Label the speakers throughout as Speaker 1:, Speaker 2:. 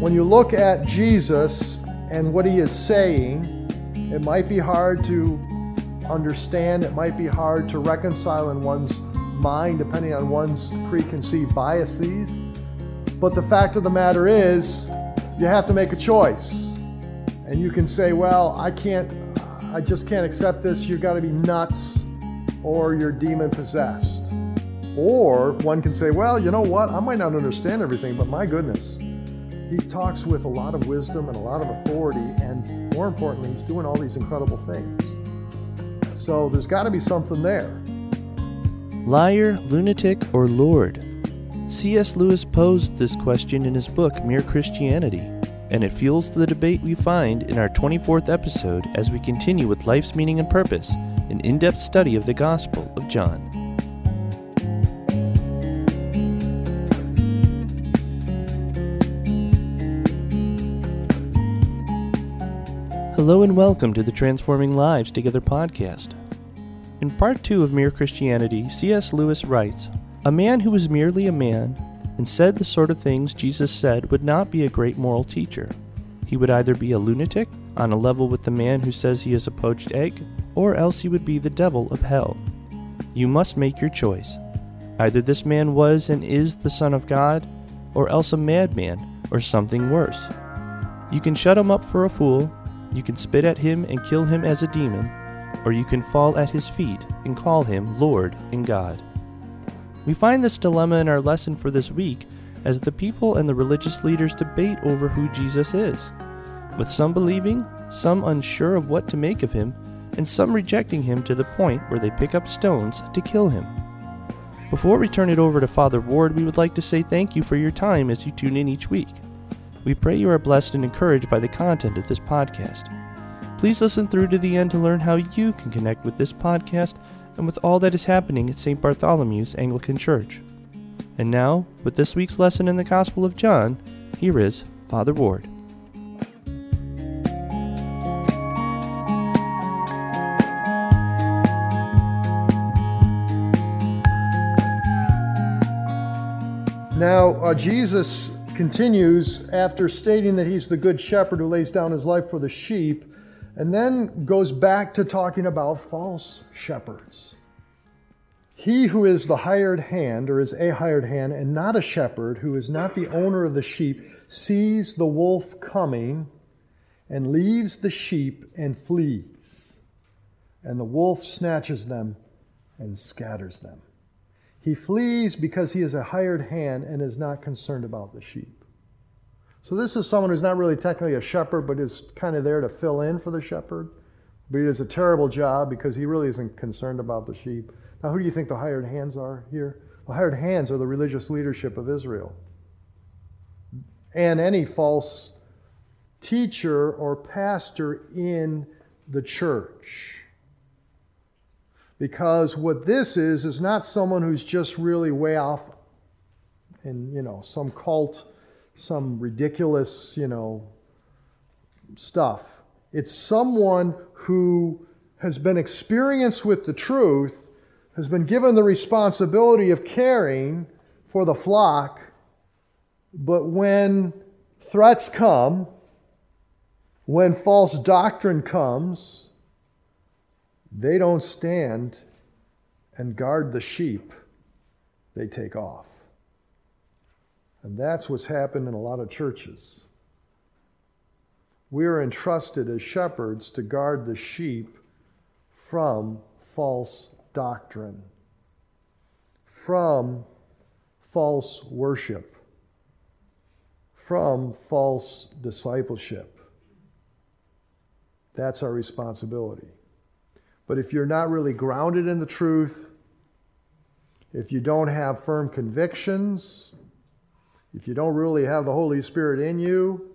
Speaker 1: When you look at Jesus and what he is saying, it might be hard to understand, it might be hard to reconcile in one's mind depending on one's preconceived biases. But the fact of the matter is, you have to make a choice. And you can say, well, I can't, I just can't accept this. You've got to be nuts or you're demon possessed. Or one can say, well, you know what? I might not understand everything, but my goodness, he talks with a lot of wisdom and a lot of authority, and more importantly, he's doing all these incredible things. So there's got to be something there.
Speaker 2: Liar, lunatic, or Lord? C.S. Lewis posed this question in his book Mere Christianity, and it fuels the debate we find in our 24th episode as we continue with life's meaning and purpose, an in depth study of the Gospel of John. Hello and welcome to the Transforming Lives Together podcast. In part two of Mere Christianity, C.S. Lewis writes A man who was merely a man and said the sort of things Jesus said would not be a great moral teacher. He would either be a lunatic, on a level with the man who says he is a poached egg, or else he would be the devil of hell. You must make your choice. Either this man was and is the Son of God, or else a madman, or something worse. You can shut him up for a fool, you can spit at him and kill him as a demon, or you can fall at his feet and call him Lord and God. We find this dilemma in our lesson for this week as the people and the religious leaders debate over who Jesus is, with some believing, some unsure of what to make of him, and some rejecting him to the point where they pick up stones to kill him. Before we turn it over to Father Ward, we would like to say thank you for your time as you tune in each week. We pray you are blessed and encouraged by the content of this podcast. Please listen through to the end to learn how you can connect with this podcast and with all that is happening at St. Bartholomew's Anglican Church. And now, with this week's lesson in the Gospel of John, here is Father Ward.
Speaker 1: Now, uh, Jesus continues after stating that he's the good shepherd who lays down his life for the sheep, and then goes back to talking about false shepherds. He who is the hired hand, or is a hired hand, and not a shepherd, who is not the owner of the sheep, sees the wolf coming and leaves the sheep and flees. And the wolf snatches them and scatters them. He flees because he is a hired hand and is not concerned about the sheep. So, this is someone who's not really technically a shepherd, but is kind of there to fill in for the shepherd. But he does a terrible job because he really isn't concerned about the sheep. Now, who do you think the hired hands are here? The hired hands are the religious leadership of Israel. And any false teacher or pastor in the church. Because what this is, is not someone who's just really way off in, you know, some cult, some ridiculous, you know, stuff. It's someone who has been experienced with the truth, has been given the responsibility of caring for the flock, but when threats come, when false doctrine comes, they don't stand and guard the sheep, they take off. And that's what's happened in a lot of churches. We are entrusted as shepherds to guard the sheep from false doctrine, from false worship, from false discipleship. That's our responsibility. But if you're not really grounded in the truth, if you don't have firm convictions, if you don't really have the Holy Spirit in you,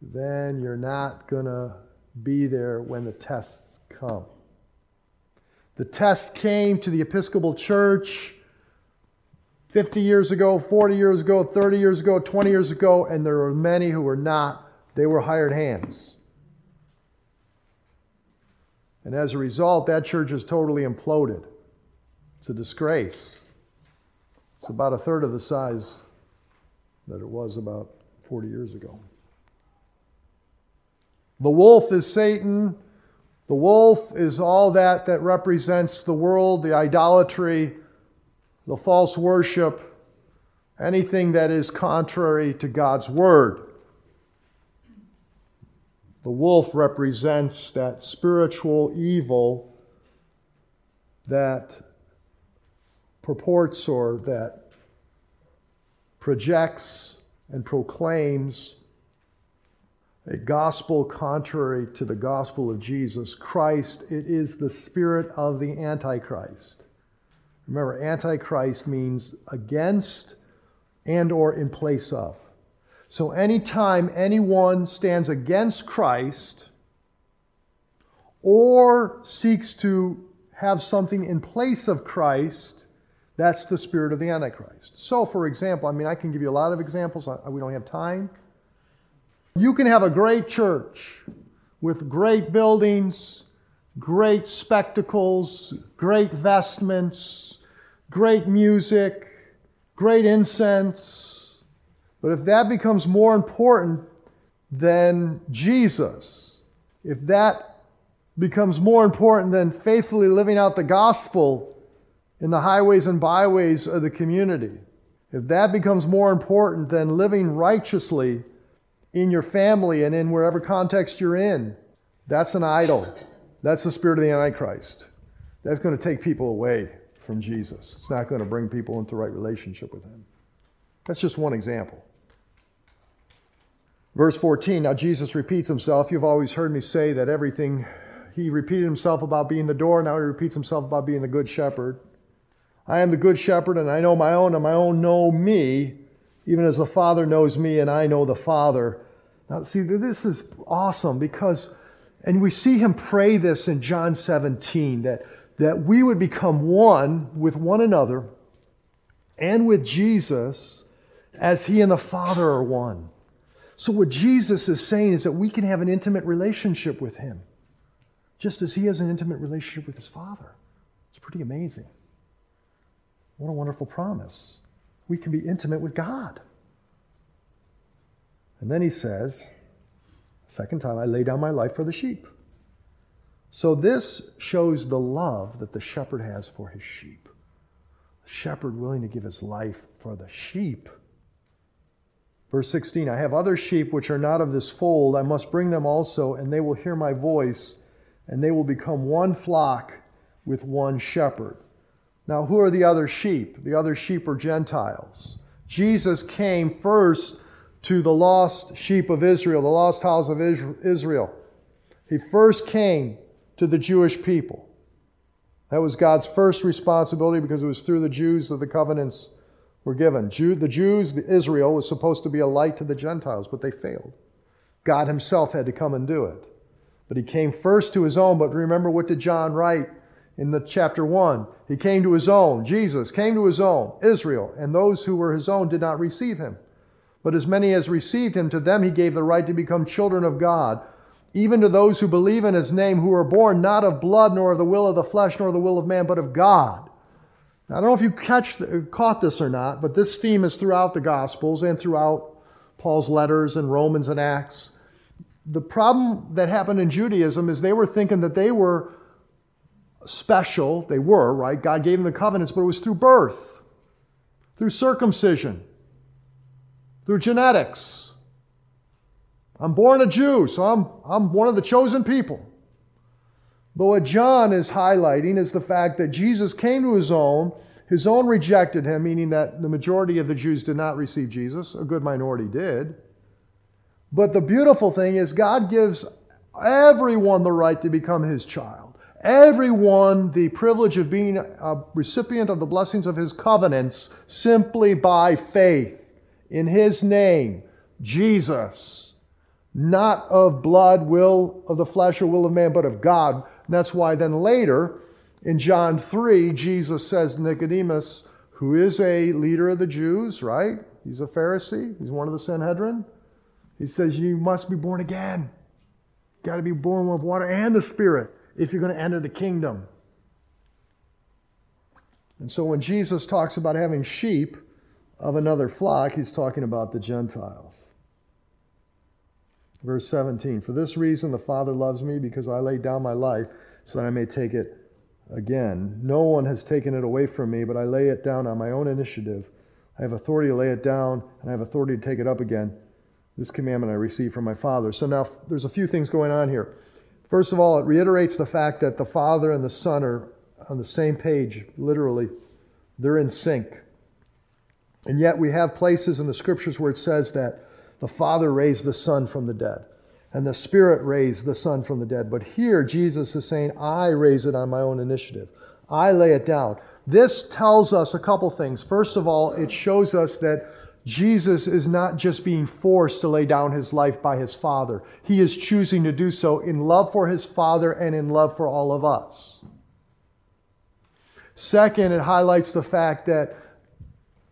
Speaker 1: then you're not going to be there when the tests come. The test came to the Episcopal Church 50 years ago, 40 years ago, 30 years ago, 20 years ago, and there were many who were not. They were hired hands. And as a result, that church is totally imploded. It's a disgrace. It's about a third of the size that it was about 40 years ago. The wolf is Satan. The wolf is all that that represents the world, the idolatry, the false worship, anything that is contrary to God's word. The wolf represents that spiritual evil that purports or that projects and proclaims a gospel contrary to the gospel of Jesus Christ. It is the spirit of the Antichrist. Remember, Antichrist means against and or in place of. So anytime anyone stands against Christ or seeks to have something in place of Christ, that's the spirit of the Antichrist. So, for example, I mean, I can give you a lot of examples. We don't have time. You can have a great church with great buildings, great spectacles, great vestments, great music, great incense, but if that becomes more important than Jesus, if that becomes more important than faithfully living out the gospel in the highways and byways of the community, if that becomes more important than living righteously in your family and in wherever context you're in, that's an idol. That's the spirit of the Antichrist. That's going to take people away from Jesus. It's not going to bring people into right relationship with Him. That's just one example. Verse 14, now Jesus repeats himself. You've always heard me say that everything, he repeated himself about being the door, now he repeats himself about being the good shepherd. I am the good shepherd, and I know my own, and my own know me, even as the Father knows me, and I know the Father. Now, see, this is awesome because, and we see him pray this in John 17, that, that we would become one with one another and with Jesus as he and the Father are one. So, what Jesus is saying is that we can have an intimate relationship with Him, just as He has an intimate relationship with His Father. It's pretty amazing. What a wonderful promise. We can be intimate with God. And then He says, second time, I lay down my life for the sheep. So, this shows the love that the shepherd has for his sheep. The shepherd willing to give his life for the sheep. Verse 16 I have other sheep which are not of this fold. I must bring them also, and they will hear my voice, and they will become one flock with one shepherd. Now, who are the other sheep? The other sheep are Gentiles. Jesus came first to the lost sheep of Israel, the lost house of Israel. He first came to the Jewish people. That was God's first responsibility because it was through the Jews that the covenants were given. Jew, the Jews, Israel, was supposed to be a light to the Gentiles, but they failed. God himself had to come and do it. But he came first to his own. But remember, what did John write in the chapter 1? He came to his own. Jesus came to his own, Israel, and those who were his own did not receive him. But as many as received him, to them he gave the right to become children of God, even to those who believe in his name, who are born not of blood, nor of the will of the flesh, nor the will of man, but of God. I don't know if you catch, caught this or not, but this theme is throughout the Gospels and throughout Paul's letters and Romans and Acts. The problem that happened in Judaism is they were thinking that they were special. They were, right? God gave them the covenants, but it was through birth, through circumcision, through genetics. I'm born a Jew, so I'm, I'm one of the chosen people. But what John is highlighting is the fact that Jesus came to his own, his own rejected him, meaning that the majority of the Jews did not receive Jesus, a good minority did. But the beautiful thing is, God gives everyone the right to become his child, everyone the privilege of being a recipient of the blessings of his covenants simply by faith in his name, Jesus. Not of blood, will of the flesh, or will of man, but of God that's why then later in John 3, Jesus says Nicodemus, who is a leader of the Jews, right? He's a Pharisee, he's one of the Sanhedrin. He says, You must be born again. You got to be born of water and the Spirit if you're going to enter the kingdom. And so when Jesus talks about having sheep of another flock, he's talking about the Gentiles. Verse 17 For this reason the Father loves me, because I lay down my life so that I may take it again. No one has taken it away from me, but I lay it down on my own initiative. I have authority to lay it down, and I have authority to take it up again. This commandment I received from my Father. So now there's a few things going on here. First of all, it reiterates the fact that the Father and the Son are on the same page, literally. They're in sync. And yet we have places in the scriptures where it says that the Father raised the Son from the dead, and the Spirit raised the Son from the dead. But here, Jesus is saying, I raise it on my own initiative. I lay it down. This tells us a couple things. First of all, it shows us that Jesus is not just being forced to lay down his life by his Father. He is choosing to do so in love for his Father and in love for all of us. Second, it highlights the fact that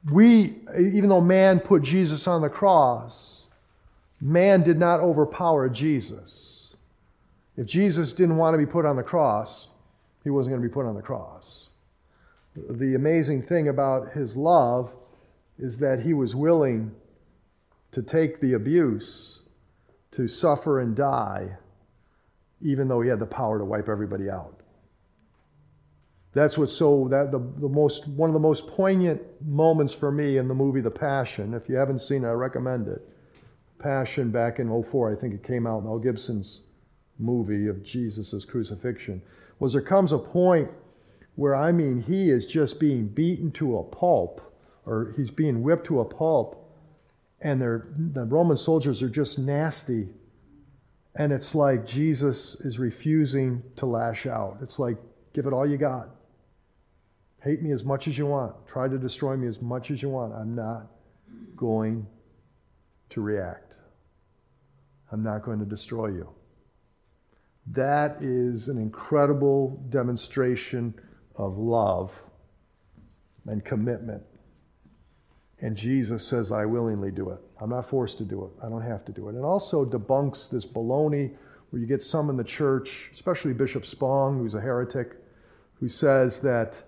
Speaker 1: we, even though man put Jesus on the cross, man did not overpower Jesus. If Jesus didn't want to be put on the cross, he wasn't going to be put on the cross. The amazing thing about his love is that he was willing to take the abuse, to suffer and die, even though he had the power to wipe everybody out. That's what's so that the, the most one of the most poignant moments for me in the movie The Passion. If you haven't seen it, I recommend it. Passion back in 04, I think it came out, in Mel Gibson's movie of Jesus' crucifixion, was there comes a point where I mean he is just being beaten to a pulp, or he's being whipped to a pulp, and the Roman soldiers are just nasty. And it's like Jesus is refusing to lash out. It's like, give it all you got. Hate me as much as you want. Try to destroy me as much as you want. I'm not going to react. I'm not going to destroy you. That is an incredible demonstration of love and commitment. And Jesus says, I willingly do it. I'm not forced to do it. I don't have to do it. It also debunks this baloney where you get some in the church, especially Bishop Spong, who's a heretic, who says that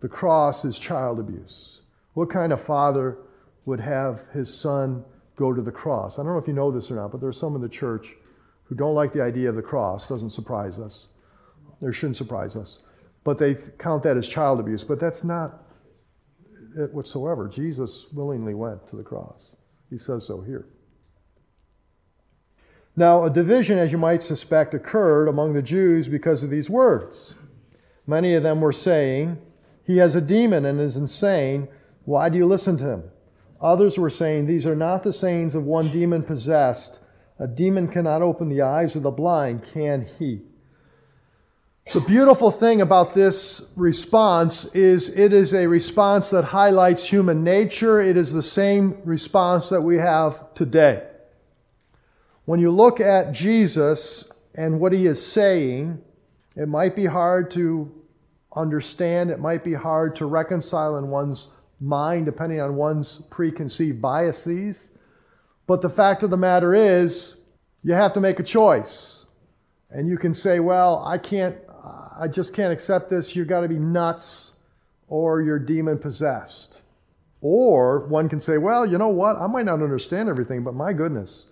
Speaker 1: the cross is child abuse. What kind of father would have his son go to the cross? I don't know if you know this or not, but there are some in the church who don't like the idea of the cross. Doesn't surprise us. There shouldn't surprise us. But they count that as child abuse. But that's not it whatsoever. Jesus willingly went to the cross. He says so here. Now, a division, as you might suspect, occurred among the Jews because of these words. Many of them were saying, he has a demon and is insane. Why do you listen to him? Others were saying, These are not the sayings of one demon possessed. A demon cannot open the eyes of the blind, can he? The beautiful thing about this response is it is a response that highlights human nature. It is the same response that we have today. When you look at Jesus and what he is saying, it might be hard to understand. It might be hard to reconcile in one's mind, depending on one's preconceived biases. But the fact of the matter is, you have to make a choice. And you can say, well, I can't, I just can't accept this. You've got to be nuts or you're demon possessed. Or one can say, well, you know what? I might not understand everything, but my goodness,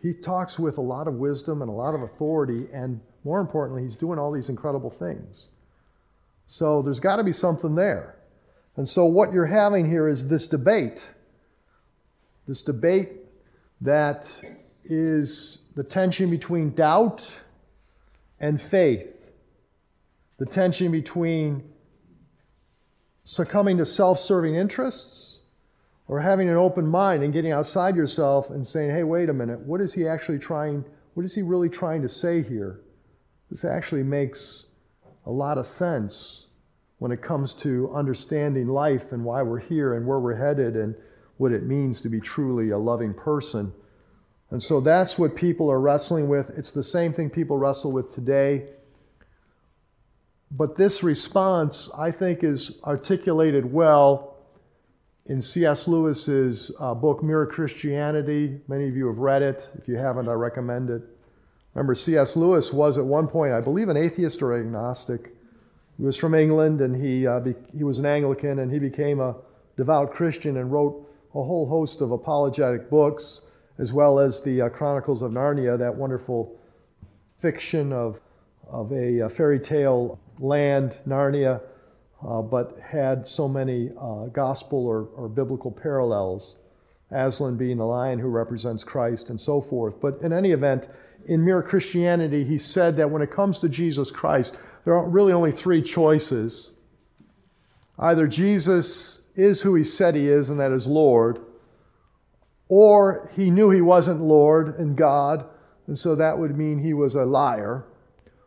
Speaker 1: he talks with a lot of wisdom and a lot of authority. And more importantly, he's doing all these incredible things. So there's got to be something there. And so what you're having here is this debate. This debate that is the tension between doubt and faith. The tension between succumbing to self serving interests or having an open mind and getting outside yourself and saying, hey, wait a minute, what is he actually trying, what is he really trying to say here? This actually makes a lot of sense when it comes to understanding life and why we're here and where we're headed and what it means to be truly a loving person. And so that's what people are wrestling with. It's the same thing people wrestle with today. But this response, I think, is articulated well in C.S. Lewis's uh, book, Mere Christianity. Many of you have read it. If you haven't, I recommend it. Remember, C.S. Lewis was at one point, I believe, an atheist or agnostic. He was from England and he, uh, be, he was an Anglican and he became a devout Christian and wrote a whole host of apologetic books. as well as the uh, Chronicles of Narnia, that wonderful fiction of, of a, a fairy tale land, Narnia, uh, but had so many uh, gospel or, or biblical parallels. Aslan being the lion who represents Christ and so forth. But in any event, in Mere Christianity, he said that when it comes to Jesus Christ, there are really only three choices. Either Jesus is who he said he is, and that is Lord, or he knew he wasn't Lord and God, and so that would mean he was a liar,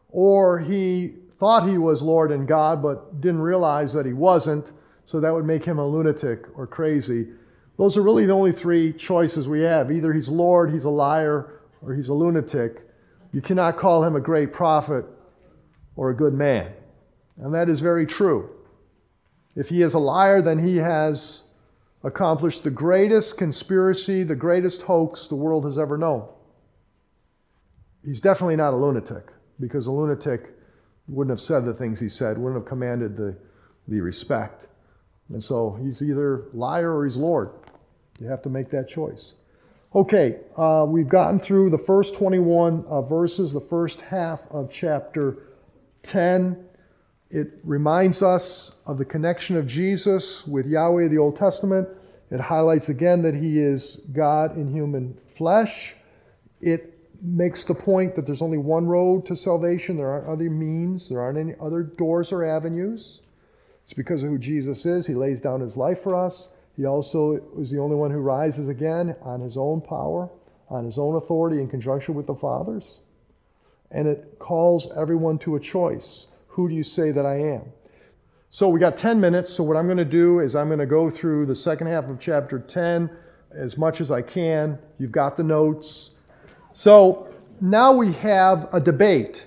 Speaker 1: or he thought he was Lord and God, but didn't realize that he wasn't, so that would make him a lunatic or crazy. Those are really the only three choices we have. Either he's Lord, he's a liar, or he's a lunatic. You cannot call him a great prophet or a good man. And that is very true. If he is a liar, then he has accomplished the greatest conspiracy, the greatest hoax the world has ever known. He's definitely not a lunatic, because a lunatic wouldn't have said the things he said, wouldn't have commanded the, the respect. And so he's either liar or he's Lord. You have to make that choice. Okay, uh, we've gotten through the first 21 uh, verses, the first half of chapter 10. It reminds us of the connection of Jesus with Yahweh the Old Testament. It highlights again that he is God in human flesh. It makes the point that there's only one road to salvation. There aren't other means, there aren't any other doors or avenues. It's because of who Jesus is. He lays down his life for us. He also is the only one who rises again on his own power, on his own authority in conjunction with the Father's. And it calls everyone to a choice. Who do you say that I am? So we got 10 minutes. So what I'm going to do is I'm going to go through the second half of chapter 10 as much as I can. You've got the notes. So now we have a debate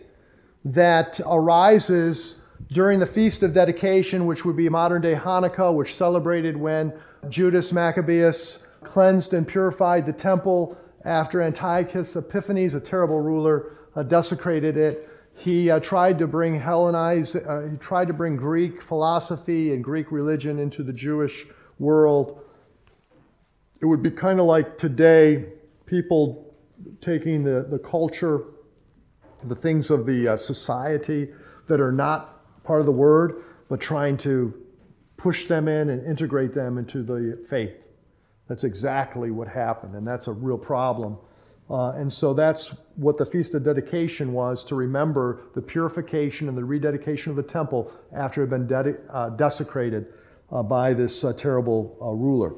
Speaker 1: that arises during the Feast of Dedication, which would be modern day Hanukkah, which celebrated when Judas Maccabeus cleansed and purified the temple after Antiochus Epiphanes, a terrible ruler, desecrated it. He uh, tried to bring Hellenized, uh, he tried to bring Greek philosophy and Greek religion into the Jewish world. It would be kind of like today, people taking the, the culture, the things of the uh, society that are not part of the word, but trying to push them in and integrate them into the faith. That's exactly what happened, and that's a real problem. Uh, and so that's what the Feast of Dedication was to remember the purification and the rededication of the temple after it had been dedi- uh, desecrated uh, by this uh, terrible uh, ruler.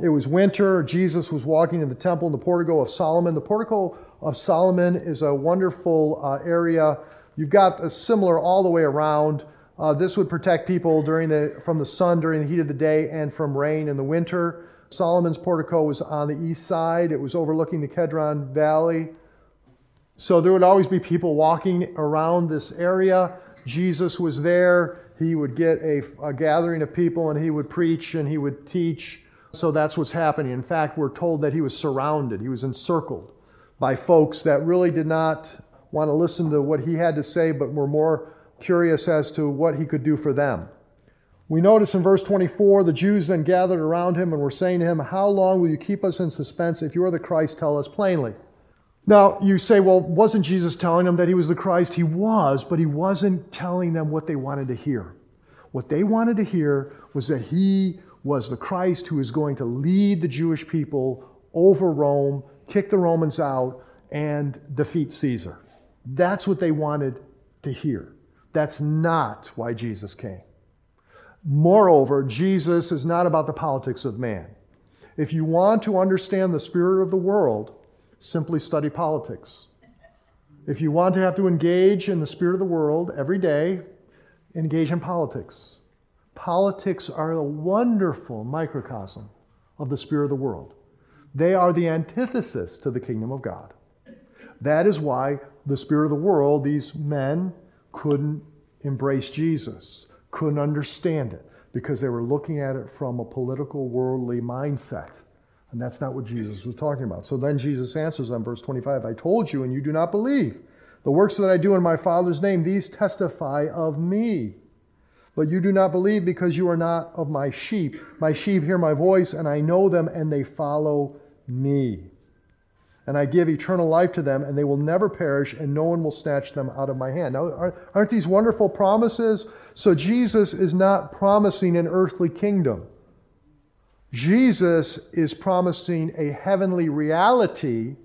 Speaker 1: It was winter. Jesus was walking in the temple in the portico of Solomon. The portico of Solomon is a wonderful uh, area. You've got a similar all the way around. This would protect people during the, from the sun during the heat of the day and from rain in the winter. Solomon's portico was on the east side, it was overlooking the Kedron Valley. So there would always be people walking around this area. Jesus was there. He would get a, a gathering of people and he would preach and he would teach. So that's what's happening. In fact, we're told that he was surrounded, he was encircled by folks that really did not want to listen to what he had to say, but were more curious as to what he could do for them. We notice in verse 24, the Jews then gathered around him and were saying to him, How long will you keep us in suspense? If you are the Christ, tell us plainly. Now, you say, well, wasn't Jesus telling them that he was the Christ? He was, but he wasn't telling them what they wanted to hear. What they wanted to hear was that he was the Christ who was going to lead the Jewish people over Rome, kick the Romans out, and defeat Caesar. That's what they wanted to hear. That's not why Jesus came. Moreover, Jesus is not about the politics of man. If you want to understand the spirit of the world, simply study politics. If you want to have to engage in the spirit of the world every day, engage in politics. Politics are a wonderful microcosm of the spirit of the world. They are the antithesis to the kingdom of God. That is why the spirit of the world, these men, couldn't embrace Jesus, couldn't understand it, because they were looking at it from a political, worldly mindset. And that's not what Jesus was talking about. So then Jesus answers on verse 25 I told you, and you do not believe. The works that I do in my Father's name, these testify of me. But you do not believe because you are not of my sheep. My sheep hear my voice, and I know them, and they follow me. And I give eternal life to them, and they will never perish, and no one will snatch them out of my hand. Now, aren't these wonderful promises? So, Jesus is not promising an earthly kingdom. Jesus is promising a heavenly reality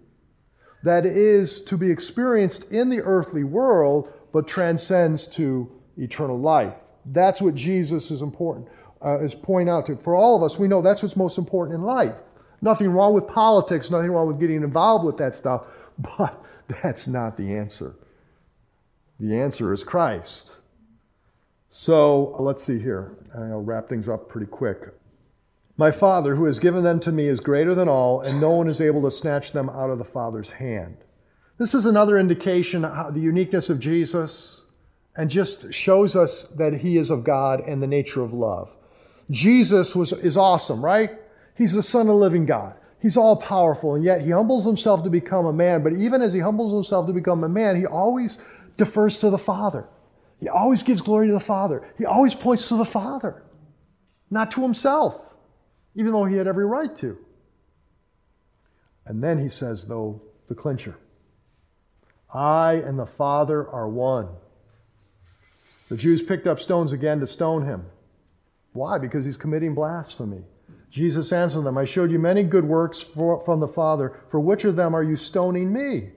Speaker 1: that is to be experienced in the earthly world, but transcends to eternal life. That's what Jesus is important, uh, is point out to. For all of us, we know that's what's most important in life. Nothing wrong with politics, nothing wrong with getting involved with that stuff, but that's not the answer. The answer is Christ. So uh, let's see here. I'll wrap things up pretty quick. My Father, who has given them to me, is greater than all, and no one is able to snatch them out of the Father's hand. This is another indication of the uniqueness of Jesus and just shows us that he is of God and the nature of love. Jesus was, is awesome, right? He's the Son of the living God. He's all powerful, and yet he humbles himself to become a man. But even as he humbles himself to become a man, he always defers to the Father. He always gives glory to the Father. He always points to the Father, not to himself, even though he had every right to. And then he says, though, the clincher I and the Father are one. The Jews picked up stones again to stone him. Why? Because he's committing blasphemy. Jesus answered them, I showed you many good works for, from the Father. For which of them are you stoning me?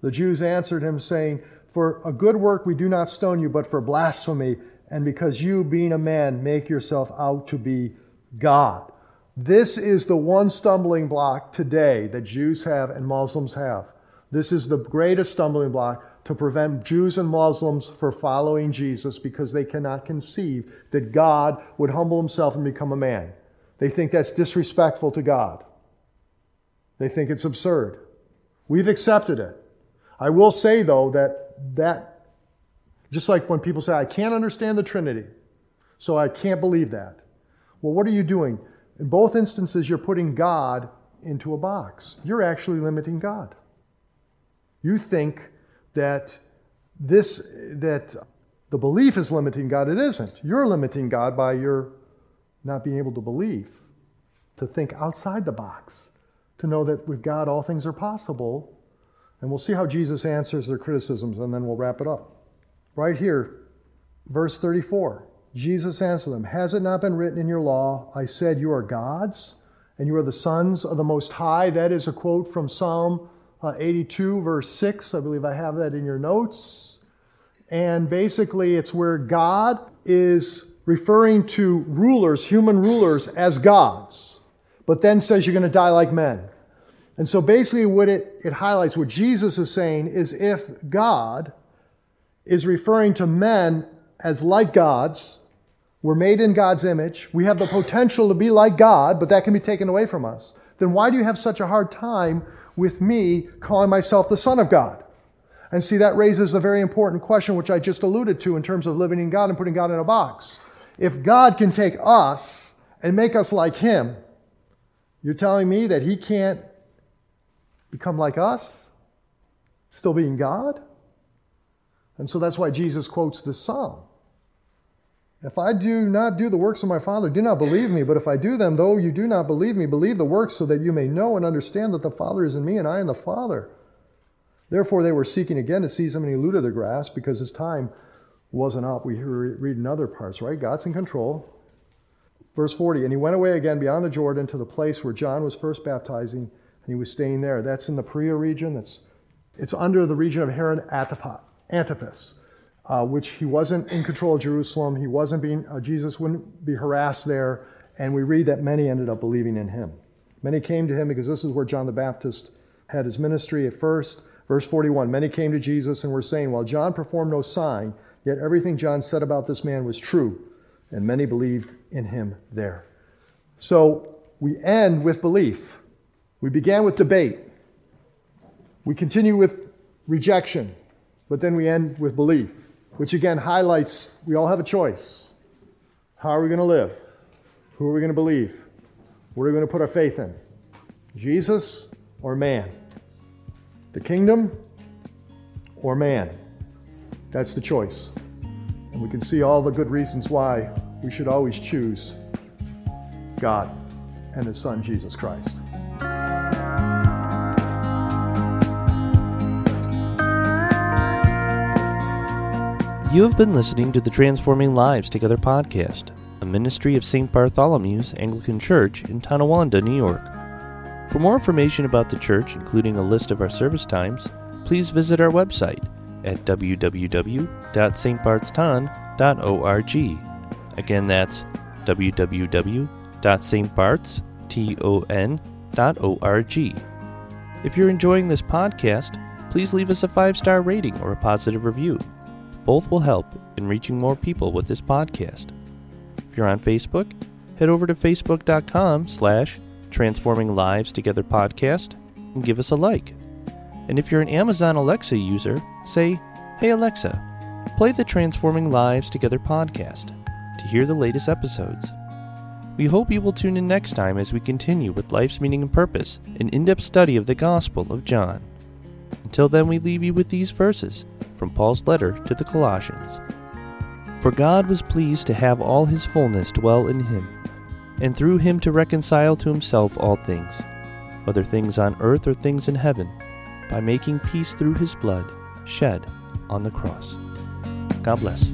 Speaker 1: The Jews answered him, saying, For a good work we do not stone you, but for blasphemy, and because you, being a man, make yourself out to be God. This is the one stumbling block today that Jews have and Muslims have. This is the greatest stumbling block to prevent Jews and Muslims from following Jesus because they cannot conceive that God would humble himself and become a man. They think that's disrespectful to God. They think it's absurd. We've accepted it. I will say, though, that that, just like when people say, I can't understand the Trinity, so I can't believe that. Well, what are you doing? In both instances, you're putting God into a box. You're actually limiting God. You think that this, that the belief is limiting God. It isn't. You're limiting God by your not being able to believe, to think outside the box, to know that with God all things are possible. And we'll see how Jesus answers their criticisms, and then we'll wrap it up. Right here, verse 34 Jesus answered them, Has it not been written in your law, I said, You are gods, and you are the sons of the Most High? That is a quote from Psalm uh, 82, verse 6. I believe I have that in your notes. And basically, it's where God is referring to rulers, human rulers, as gods, but then says you're going to die like men. And so basically, what it, it highlights, what Jesus is saying, is if God is referring to men as like gods, we're made in God's image, we have the potential to be like God, but that can be taken away from us, then why do you have such a hard time with me calling myself the Son of God? And see, that raises a very important question, which I just alluded to in terms of living in God and putting God in a box. If God can take us and make us like Him, you're telling me that He can't become like us, still being God? And so that's why Jesus quotes this psalm. If I do not do the works of my Father, do not believe me. But if I do them, though you do not believe me, believe the works so that you may know and understand that the Father is in me and I in the Father. Therefore, they were seeking again to seize him, and he eluded their grasp because his time wasn't up. We read in other parts, right? God's in control. Verse 40, and he went away again beyond the Jordan to the place where John was first baptizing, and he was staying there. That's in the Perea region. That's, it's under the region of Herod Antipas, uh, which he wasn't in control of Jerusalem. He wasn't being, uh, Jesus wouldn't be harassed there. And we read that many ended up believing in him. Many came to him because this is where John the Baptist had his ministry at first. Verse 41 Many came to Jesus and were saying, While John performed no sign, Yet everything John said about this man was true, and many believed in him there. So we end with belief. We began with debate. We continue with rejection, but then we end with belief, which again highlights we all have a choice. How are we going to live? Who are we going to believe? What are we going to put our faith in? Jesus or man? The kingdom or man? That's the choice. And we can see all the good reasons why we should always choose God and His Son, Jesus Christ.
Speaker 2: You have been listening to the Transforming Lives Together podcast, a ministry of St. Bartholomew's Anglican Church in Tonawanda, New York. For more information about the church, including a list of our service times, please visit our website at www.stbartston.org. Again, that's www.stbartston.org. If you're enjoying this podcast, please leave us a five star rating or a positive review. Both will help in reaching more people with this podcast. If you're on Facebook, head over to facebook.com slash transforming lives together podcast and give us a like. And if you're an Amazon Alexa user, say, Hey Alexa, play the Transforming Lives Together podcast to hear the latest episodes. We hope you will tune in next time as we continue with life's meaning and purpose, an in depth study of the Gospel of John. Until then, we leave you with these verses from Paul's letter to the Colossians. For God was pleased to have all his fullness dwell in him, and through him to reconcile to himself all things, whether things on earth or things in heaven, by making peace through his blood shed on the cross. God bless.